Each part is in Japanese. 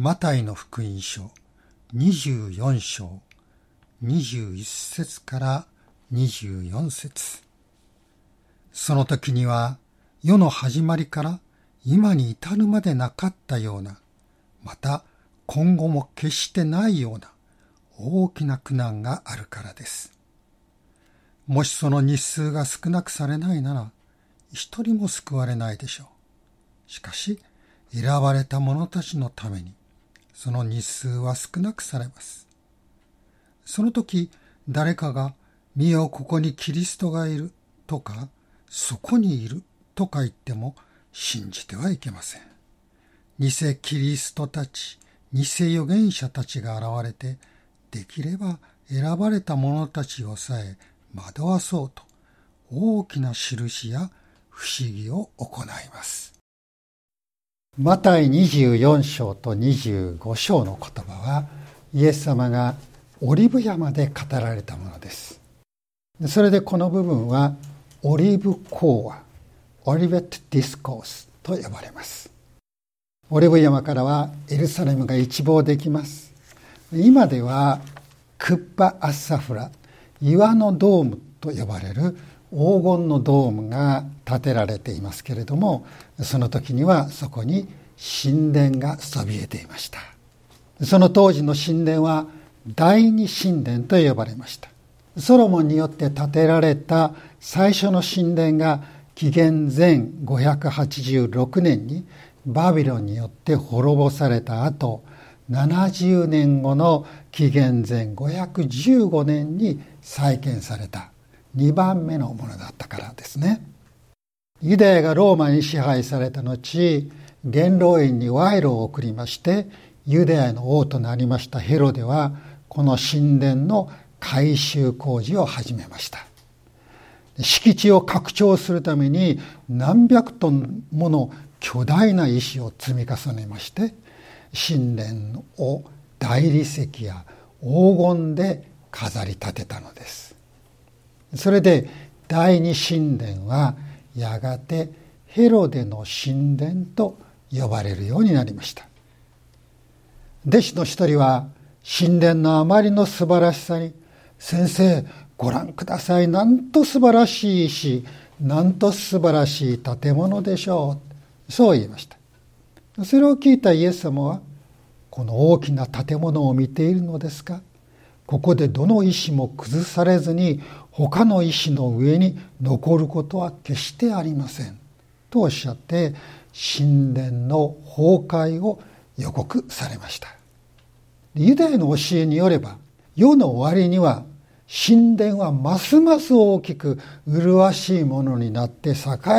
マタイの福音書24章21節から24節その時には世の始まりから今に至るまでなかったような、また今後も決してないような大きな苦難があるからです。もしその日数が少なくされないなら、一人も救われないでしょう。しかし、選ばれた者たちのために、その日数は少なくされます。その時、誰かが、見よここにキリストがいるとか、そこにいるとか言っても信じてはいけません。偽キリストたち、偽預言者たちが現れて、できれば選ばれた者たちをさえ惑わそうと、大きな印や不思議を行います。マタイ24章と25章の言葉は、イエス様がオリブ山で語られたものです。それでこの部分は、オリブ講話、オリベット・ディスコースと呼ばれます。オリブ山からはエルサレムが一望できます。今ではクッパ・アッサフラ、岩のドームと呼ばれる黄金のドームが建てられていますけれども、その時にはそこに神殿がそびえていました。その当時の神殿は第二神殿と呼ばれました。ソロモンによって建てられた最初の神殿が紀元前586年にバビロンによって滅ぼされた後70年後の紀元前515年に再建された2番目のものだったからですね。ユダヤがローマに支配された後元老院に賄賂を送りましてユダヤの王となりましたヘロデはこの神殿の改修工事を始めました敷地を拡張するために何百トンもの巨大な石を積み重ねまして神殿を大理石や黄金で飾り立てたのですそれで第二神殿はやがてヘロデの神殿と呼ばれるようになりました。弟子の一人は神殿のあまりの素晴らしさに先生ご覧ください。なんと素晴らしい石なんと素晴らしい建物でしょう。そう言いました。それを聞いたイエス様はこの大きな建物を見ているのですか？ここでどの石も崩されずに他の石の上に残ることは決してありません。とおっしゃって神殿の崩壊を予告されました。ユダヤの教えによれば世の終わりには神殿はますます大きく麗しいものになって栄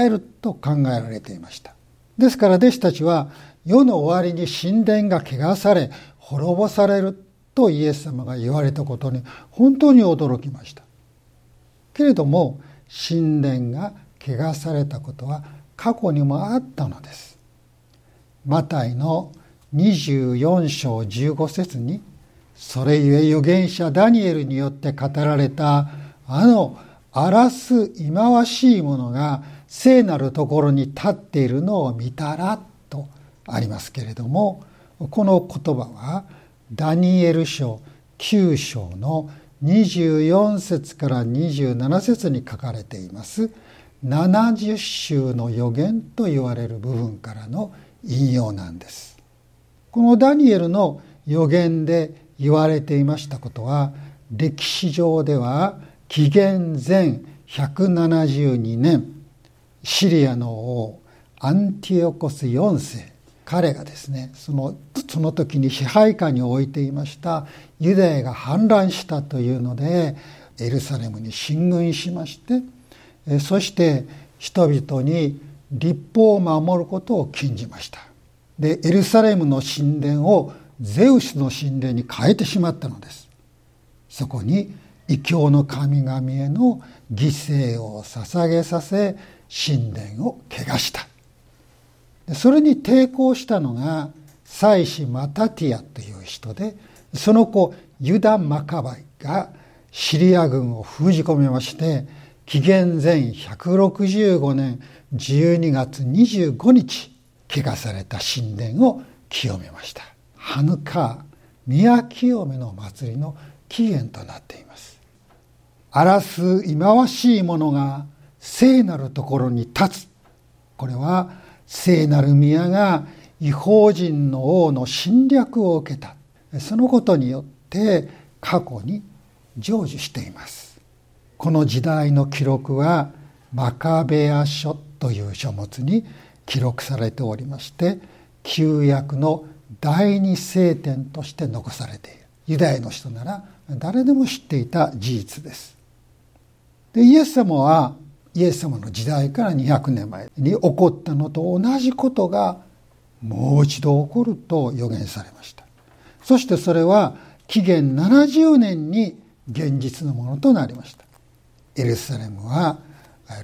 えると考えられていました。ですから弟子たちは世の終わりに神殿が汚され滅ぼされるとイエス様が言われたことに本当に驚きました。けれども神殿が汚されたことは過去にもあったのです。マタイの24章15節にそれゆえ預言者ダニエルによって語られたあの荒らす忌まわしいものが聖なるところに立っているのを見たらとありますけれどもこの言葉はダニエル書9章の24節から27節に書かれています70週の予言と言われる部分からの引用なんです。このダニエルの予言で言われていましたことは歴史上では紀元前172年シリアの王アンティオコス4世彼がですねそのその時に支配下に置いていましたユダヤが反乱したというのでエルサレムに進軍しましてそして人々に立法を守ることを禁じました。でエルサレムの神殿をゼウスの神殿に変えてしまったのです。そこに異教の神々への犠牲を捧げさせ神殿を汚した。それに抵抗したのが祭司マタティアという人でその子ユダ・マカバイがシリア軍を封じ込めまして紀元前165年12月25日汚された神殿を清めました。ハヌカー宮清めの祭りの起源となっています。荒らす忌まわしいものが聖なるところに立つ。これは聖なる宮が違法人の王の侵略を受けた。そのことによって過去に成就しています。この時代の記録はマカベア書という書物に記録されておりまして旧約の第二聖典として残されている。ユダヤの人なら誰でも知っていた事実です。でイエス様はイエス様の時代から200年前に起こったのと同じことがもう一度起こると予言されました。そしてそれは紀元70年に現実のものとなりました。エルサレムは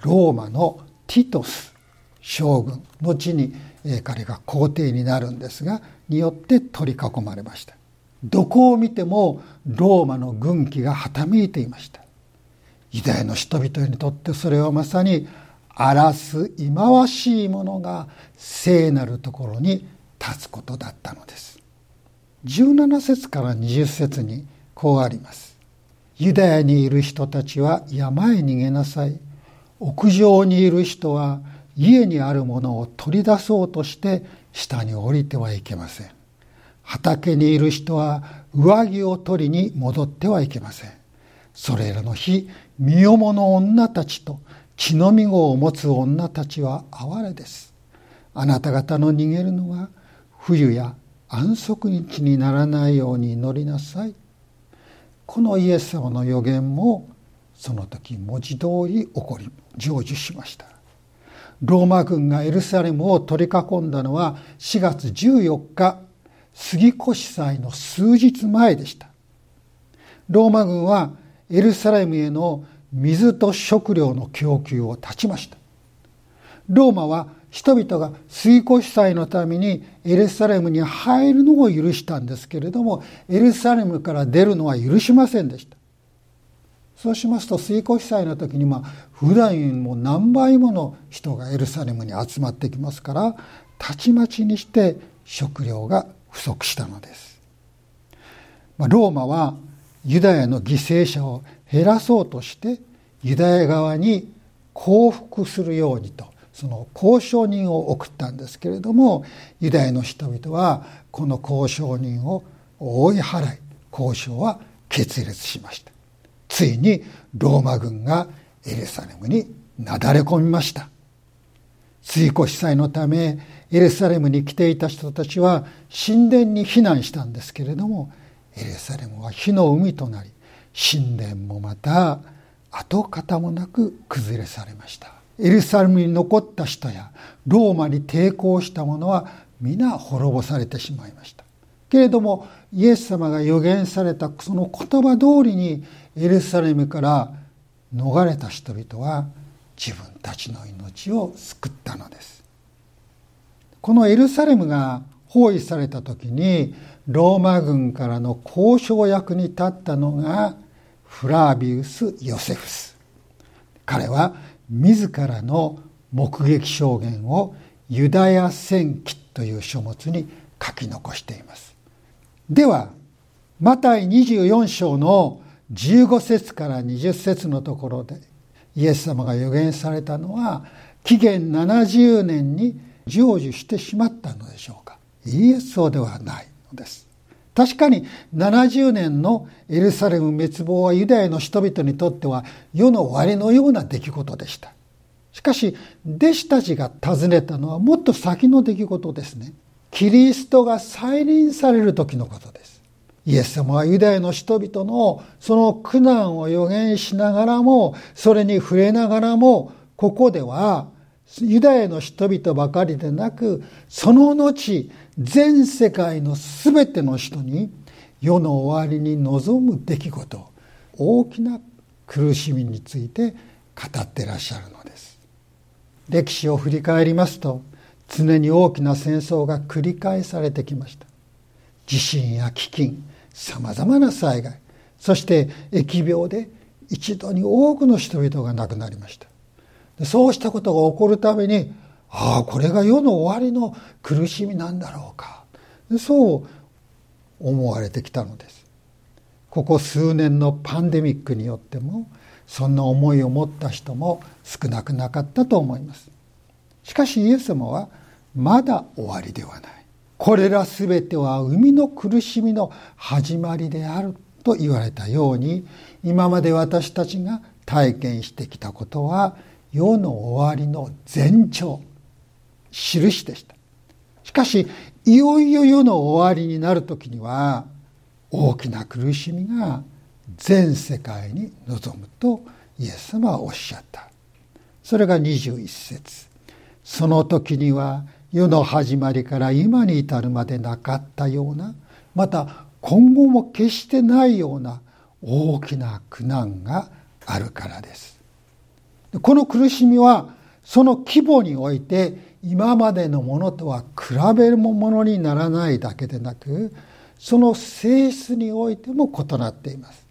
ローマのティトス将軍後に彼が皇帝になるんですがによって取り囲まれました。どこを見てもローマの軍旗がはためいていました。ユダヤの人々にとってそれはまさに荒らす忌まわしいものが聖なるところに立つことだったのです。17節から20節にこうあります。ユダヤにいる人たちは山へ逃げなさい。屋上にいる人は家にあるものを取り出そうとして下に降りてはいけません。畑にいる人は上着を取りに戻ってはいけません。それらの日身重の女たちと血のみ子を持つ女たちは哀れです。あなた方の逃げるのは冬や安息日にならないように祈りなさい。このイエス様の予言もその時文字通り起こり成就しました。ローマ軍がエルサレムを取り囲んだのは4月14日杉越祭の数日前でした。ローマ軍はエルサレムへの水と食料の供給を断ちました。ローマは人々が水越祭のためにエルサレムに入るのを許したんですけれどもエルサレムから出るのは許しませんでした。そうしますと水越祭の時にまあ普段よりも何倍もの人がエルサレムに集まってきますからたちまちにして食料が不足したのです、まあ、ローマはユダヤの犠牲者を減らそうとしてユダヤ側に降伏するようにとその交渉人を送ったんですけれどもユダヤの人々はこの交渉人を追い払い交渉は決裂しました。ついにローマ軍がエルサレムになだれ込みました。追越祭のためエルサレムに来ていた人たちは神殿に避難したんですけれどもエルサレムは火の海となり神殿もまた跡形もなく崩れされました。エルサレムに残った人やローマに抵抗した者は皆滅ぼされてしまいました。けれどもイエス様が予言されたその言葉通りにエルサレムから逃れた人々は自分たちの命を救ったのです。このエルサレムが包囲された時にローマ軍からの交渉役に立ったのがフラービウス・ヨセフス。彼は自らの目撃証言をユダヤ戦記という書物に書き残しています。ではマタイ24章の15節から20節のところでイエス様が予言されたのは紀元70年に成就してしまったのでしょうか。いいえそうではないのです。確かに70年のエルサレム滅亡はユダヤの人々にとっては世の終わりのような出来事でした。しかし弟子たちが尋ねたのはもっと先の出来事ですね。キリストが再臨される時のことです。イエス様はユダヤの人々のその苦難を予言しながらもそれに触れながらもここではユダヤの人々ばかりでなくその後全世界の全ての人に世の終わりに臨む出来事大きな苦しみについて語ってらっしゃるのです。歴史を振り返りますと常に大きな戦争が繰り返されてきました。地震や飢饉さまざまな災害そして疫病で一度に多くの人々が亡くなりました。そうしたことが起こるためにああこれが世の終わりの苦しみなんだろうかそう思われてきたのです。ここ数年のパンデミックによってもそんな思いを持った人も少なくなかったと思います。しかしイエス様はまだ終わりではない。これらすべては生みの苦しみの始まりであると言われたように今まで私たちが体験してきたことは世の終わりの前兆印でした。しかしいよいよ世の終わりになる時には大きな苦しみが全世界に臨むとイエス様はおっしゃった。それが21節。その時には世の始まりから今に至るまでなかったようなまた今後も決してないような大きな苦難があるからです。この苦しみはその規模において今までのものとは比べるものにならないだけでなくその性質においても異なっています。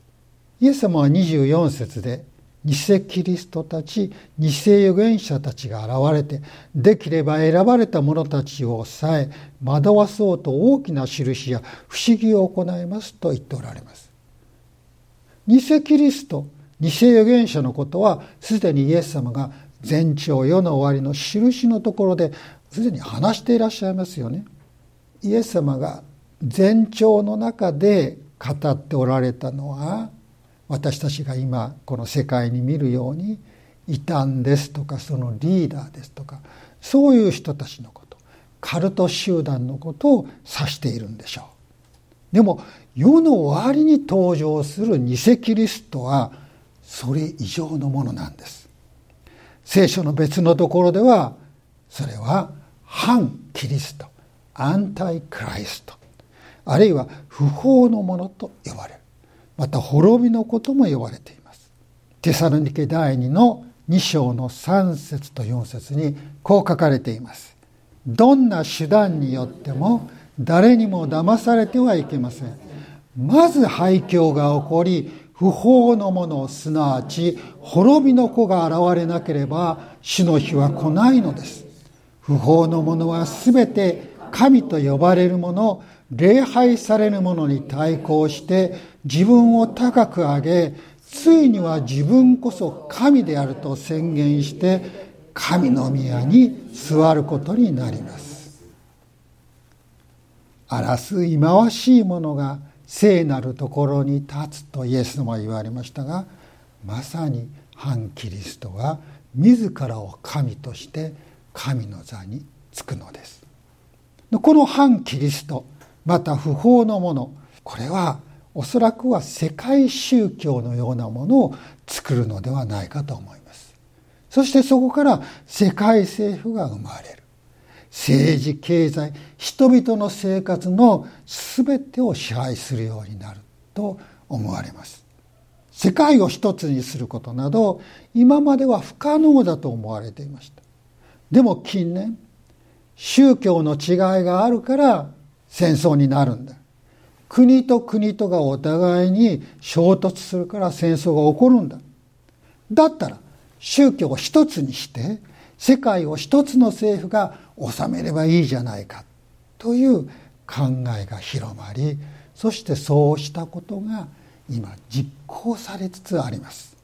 イエス様は24節で偽キリストたち偽預言者たちが現れてできれば選ばれた者たちをさえ惑わそうと大きな印や不思議を行いますと言っておられます。偽キリスト偽預言者のことはすでにイエス様が前兆世の終わりの印のところですでに話していらっしゃいますよね。イエス様が前兆の中で語っておられたのは私たちが今この世界に見るように異端ですとかそのリーダーですとかそういう人たちのことカルト集団のことを指しているんでしょう。でも世の終わりに登場する偽キリストはそれ以上のものなんです。聖書の別のところではそれは反キリストアンタイクライストあるいは不法のものと呼ばれる。また滅びのことも呼ばれています。テサロニケ第2の2章の3節と4節にこう書かれています。どんな手段によっても誰にも騙されてはいけません。まず廃墟が起こり不法のものすなわち滅びの子が現れなければ主の日は来ないのです。不法のものはすべて神と呼ばれるもの礼拝されるものに対抗して自分を高く上げついには自分こそ神であると宣言して神の宮に座ることになります。荒らす忌まわしいものが聖なるところに立つとイエス様は言われましたがまさに反キリストは自らを神として神の座につくのです。この反キリストまた不法のものこれはおそらくは世界宗教のようなものを作るのではないかと思います。そしてそこから世界政府が生まれる。政治経済人々の生活の全てを支配するようになると思われます。世界を一つにすることなど今までは不可能だと思われていました。でも近年宗教の違いがあるから戦争になるんだ。国と国とがお互いに衝突するから戦争が起こるんだ。だったら宗教を一つにして世界を一つの政府が治めればいいじゃないか。という考えが広まりそしてそうしたことが今実行されつつあります。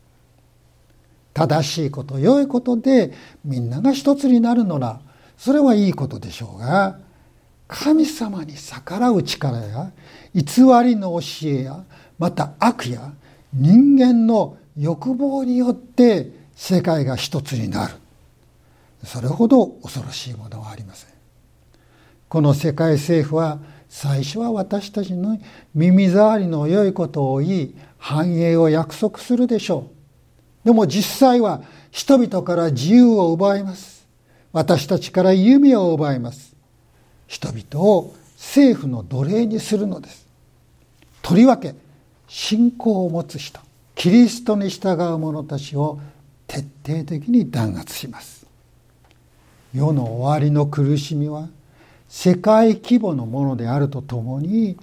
正しいこと良いことでみんなが一つになるのならそれはいいことでしょうが神様に逆らう力や偽りの教えやまた悪や人間の欲望によって世界が一つになる。それほど恐ろしいものはありません。この世界政府は最初は私たちの耳障りの良いことを言い繁栄を約束するでしょう。でも実際は人々から自由を奪います。私たちから夢を奪います。人々を政府の奴隷にするのです。とりわけ信仰を持つ人キリストに従う者たちを徹底的に弾圧します。世の終わりの苦しみは世界規模のものであるとともに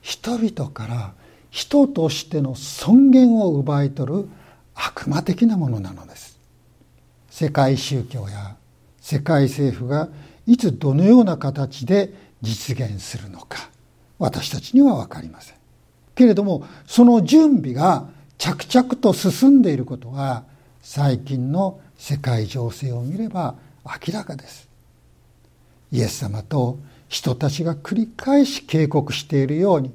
人々から人としての尊厳を奪い取る悪魔的なものなのです世界宗教や世界政府がいつどのような形で実現するのか私たちにはわかりません。けれども、その準備が着々と進んでいることは、最近の世界情勢を見れば明らかです。イエス様と人たちが繰り返し警告しているように、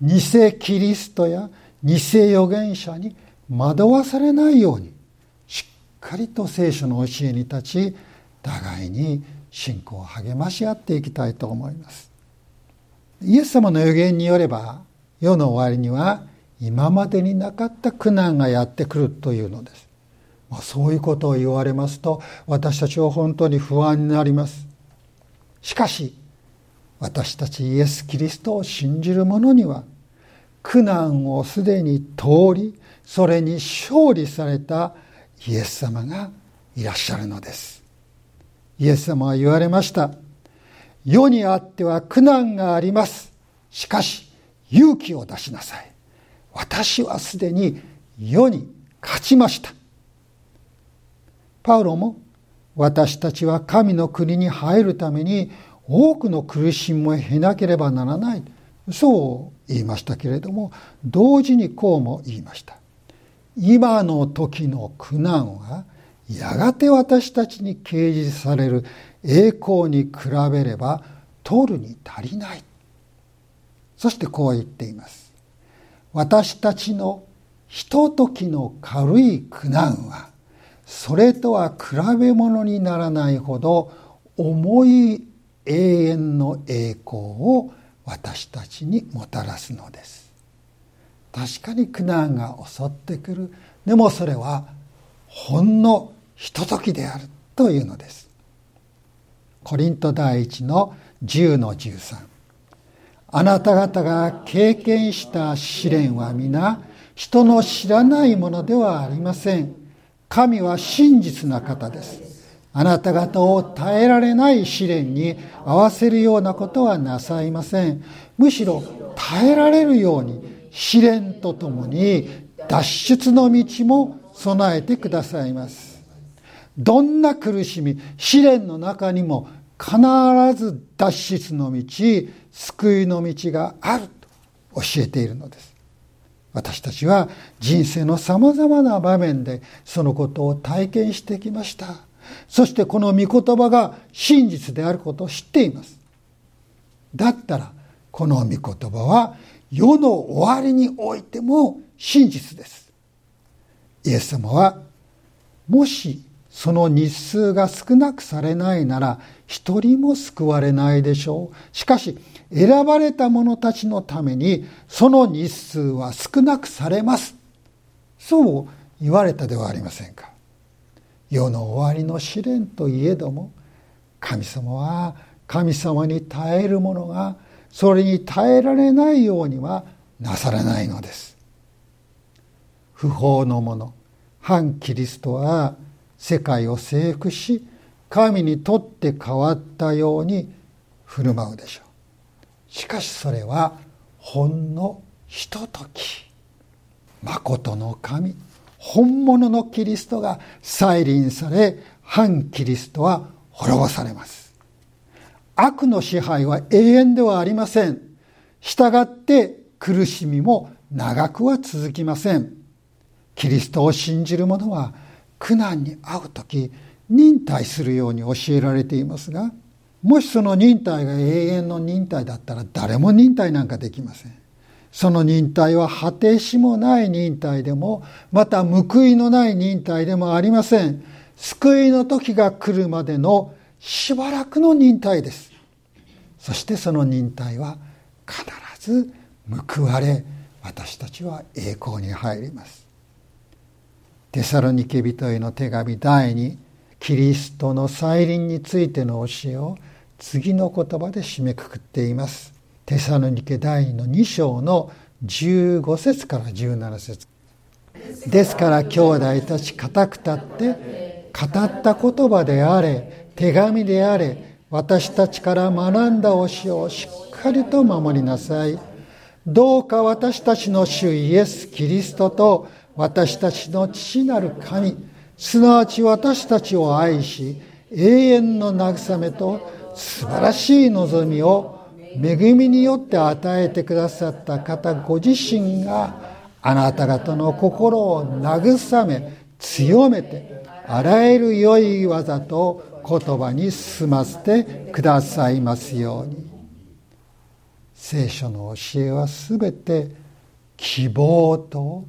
偽キリストや偽預言者に惑わされないように、しっかりと聖書の教えに立ち、互いに信仰を励まし合っていきたいと思います。イエス様の予言によれば、世の終わりには今までになかった苦難がやってくるというのです。そういうことを言われますと、私たちは本当に不安になります。しかし、私たちイエス・キリストを信じる者には、苦難をすでに通り、それに勝利されたイエス様がいらっしゃるのです。イエス様は言われました。世にあっては苦難があります。しかし、勇気を出しなさい。私はすでに世に勝ちました。パウロも私たちは神の国に入るために多くの苦しみを経なければならない。そう言いましたけれども、同時にこうも言いました。今の時の苦難は、やがて私たちに掲示される栄光に比べれば、取るに足りない。そしてこう言っています。私たちのひとときの軽い苦難は、それとは比べ物にならないほど重い永遠の栄光を私たちにもたらすのです。確かに苦難が襲ってくる。でもそれはほんのひとときであるというのです。コリント第一の10の13。あなた方が経験した試練は皆人の知らないものではありません。神は真実な方です。あなた方を耐えられない試練に合わせるようなことはなさいません。むしろ耐えられるように試練とともに脱出の道も備えてくださいます。どんな苦しみ、試練の中にも必ず脱出の道、救いの道があると教えているのです。私たちは人生の様々な場面でそのことを体験してきました。そしてこの御言葉が真実であることを知っています。だったら、この御言葉は世の終わりにおいても真実です。イエス様は、もしその日数が少なくされないなら、一人も救われないでしょう。しかし、選ばれた者たちのために、その日数は少なくされます。そう言われたではありませんか。世の終わりの試練といえども神様は神様に耐える者がそれに耐えられないようにはなさらないのです。不法の者反キリストは世界を征服し神にとって変わったように振る舞うでしょう。しかしそれはほんのひととき。誠の神本物のキリストが再臨され、反キリストは滅ぼされます。悪の支配は永遠ではありません。従って苦しみも長くは続きません。キリストを信じる者は苦難に遭う時忍耐するように教えられていますが、もしその忍耐が永遠の忍耐だったら誰も忍耐なんかできません。その忍耐は果てしもない忍耐でも、また報いのない忍耐でもありません。救いの時が来るまでのしばらくの忍耐です。そしてその忍耐は必ず報われ、私たちは栄光に入ります。テサロニケ人への手紙第2、キリストの再臨についての教えを次の言葉で締めくくっています。テサロニケ第2の2章の15節から17節ですから兄弟たち固く立って語った言葉であれ手紙であれ私たちから学んだ教えをしっかりと守りなさいどうか私たちの主イエス・キリストと私たちの父なる神すなわち私たちを愛し永遠の慰めと素晴らしい望みを恵みによって与えてくださった方ご自身があなた方の心を慰め強めてあらゆる良い技と言葉に進ませてくださいますように。聖書の教えはすべて希望と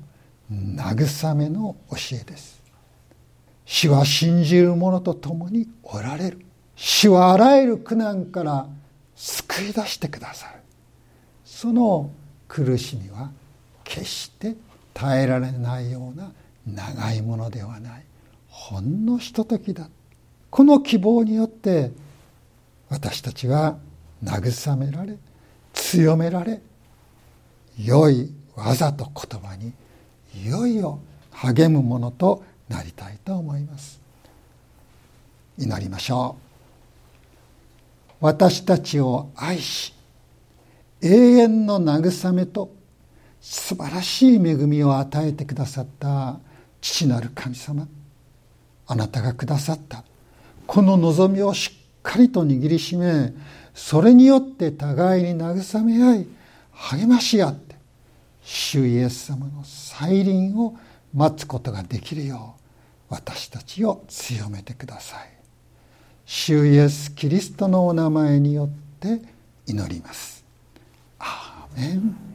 慰めの教えです。主は信じる者と共におられる。主はあらゆる苦難から救い出してくださる。その苦しみは決して耐えられないような長いものではない。ほんのひとときだ。この希望によって私たちは慰められ強められ良い技と言葉にいよいよ励むものとなりたいと思います。祈りましょう。私たちを愛し永遠の慰めと素晴らしい恵みを与えてくださった父なる神様。あなたがくださった。この望みをしっかりと握りしめそれによって互いに慰め合い励まし合って主イエス様の再臨を待つことができるよう私たちを強めてください。主イエスキリストのお名前によって祈ります。アーメン。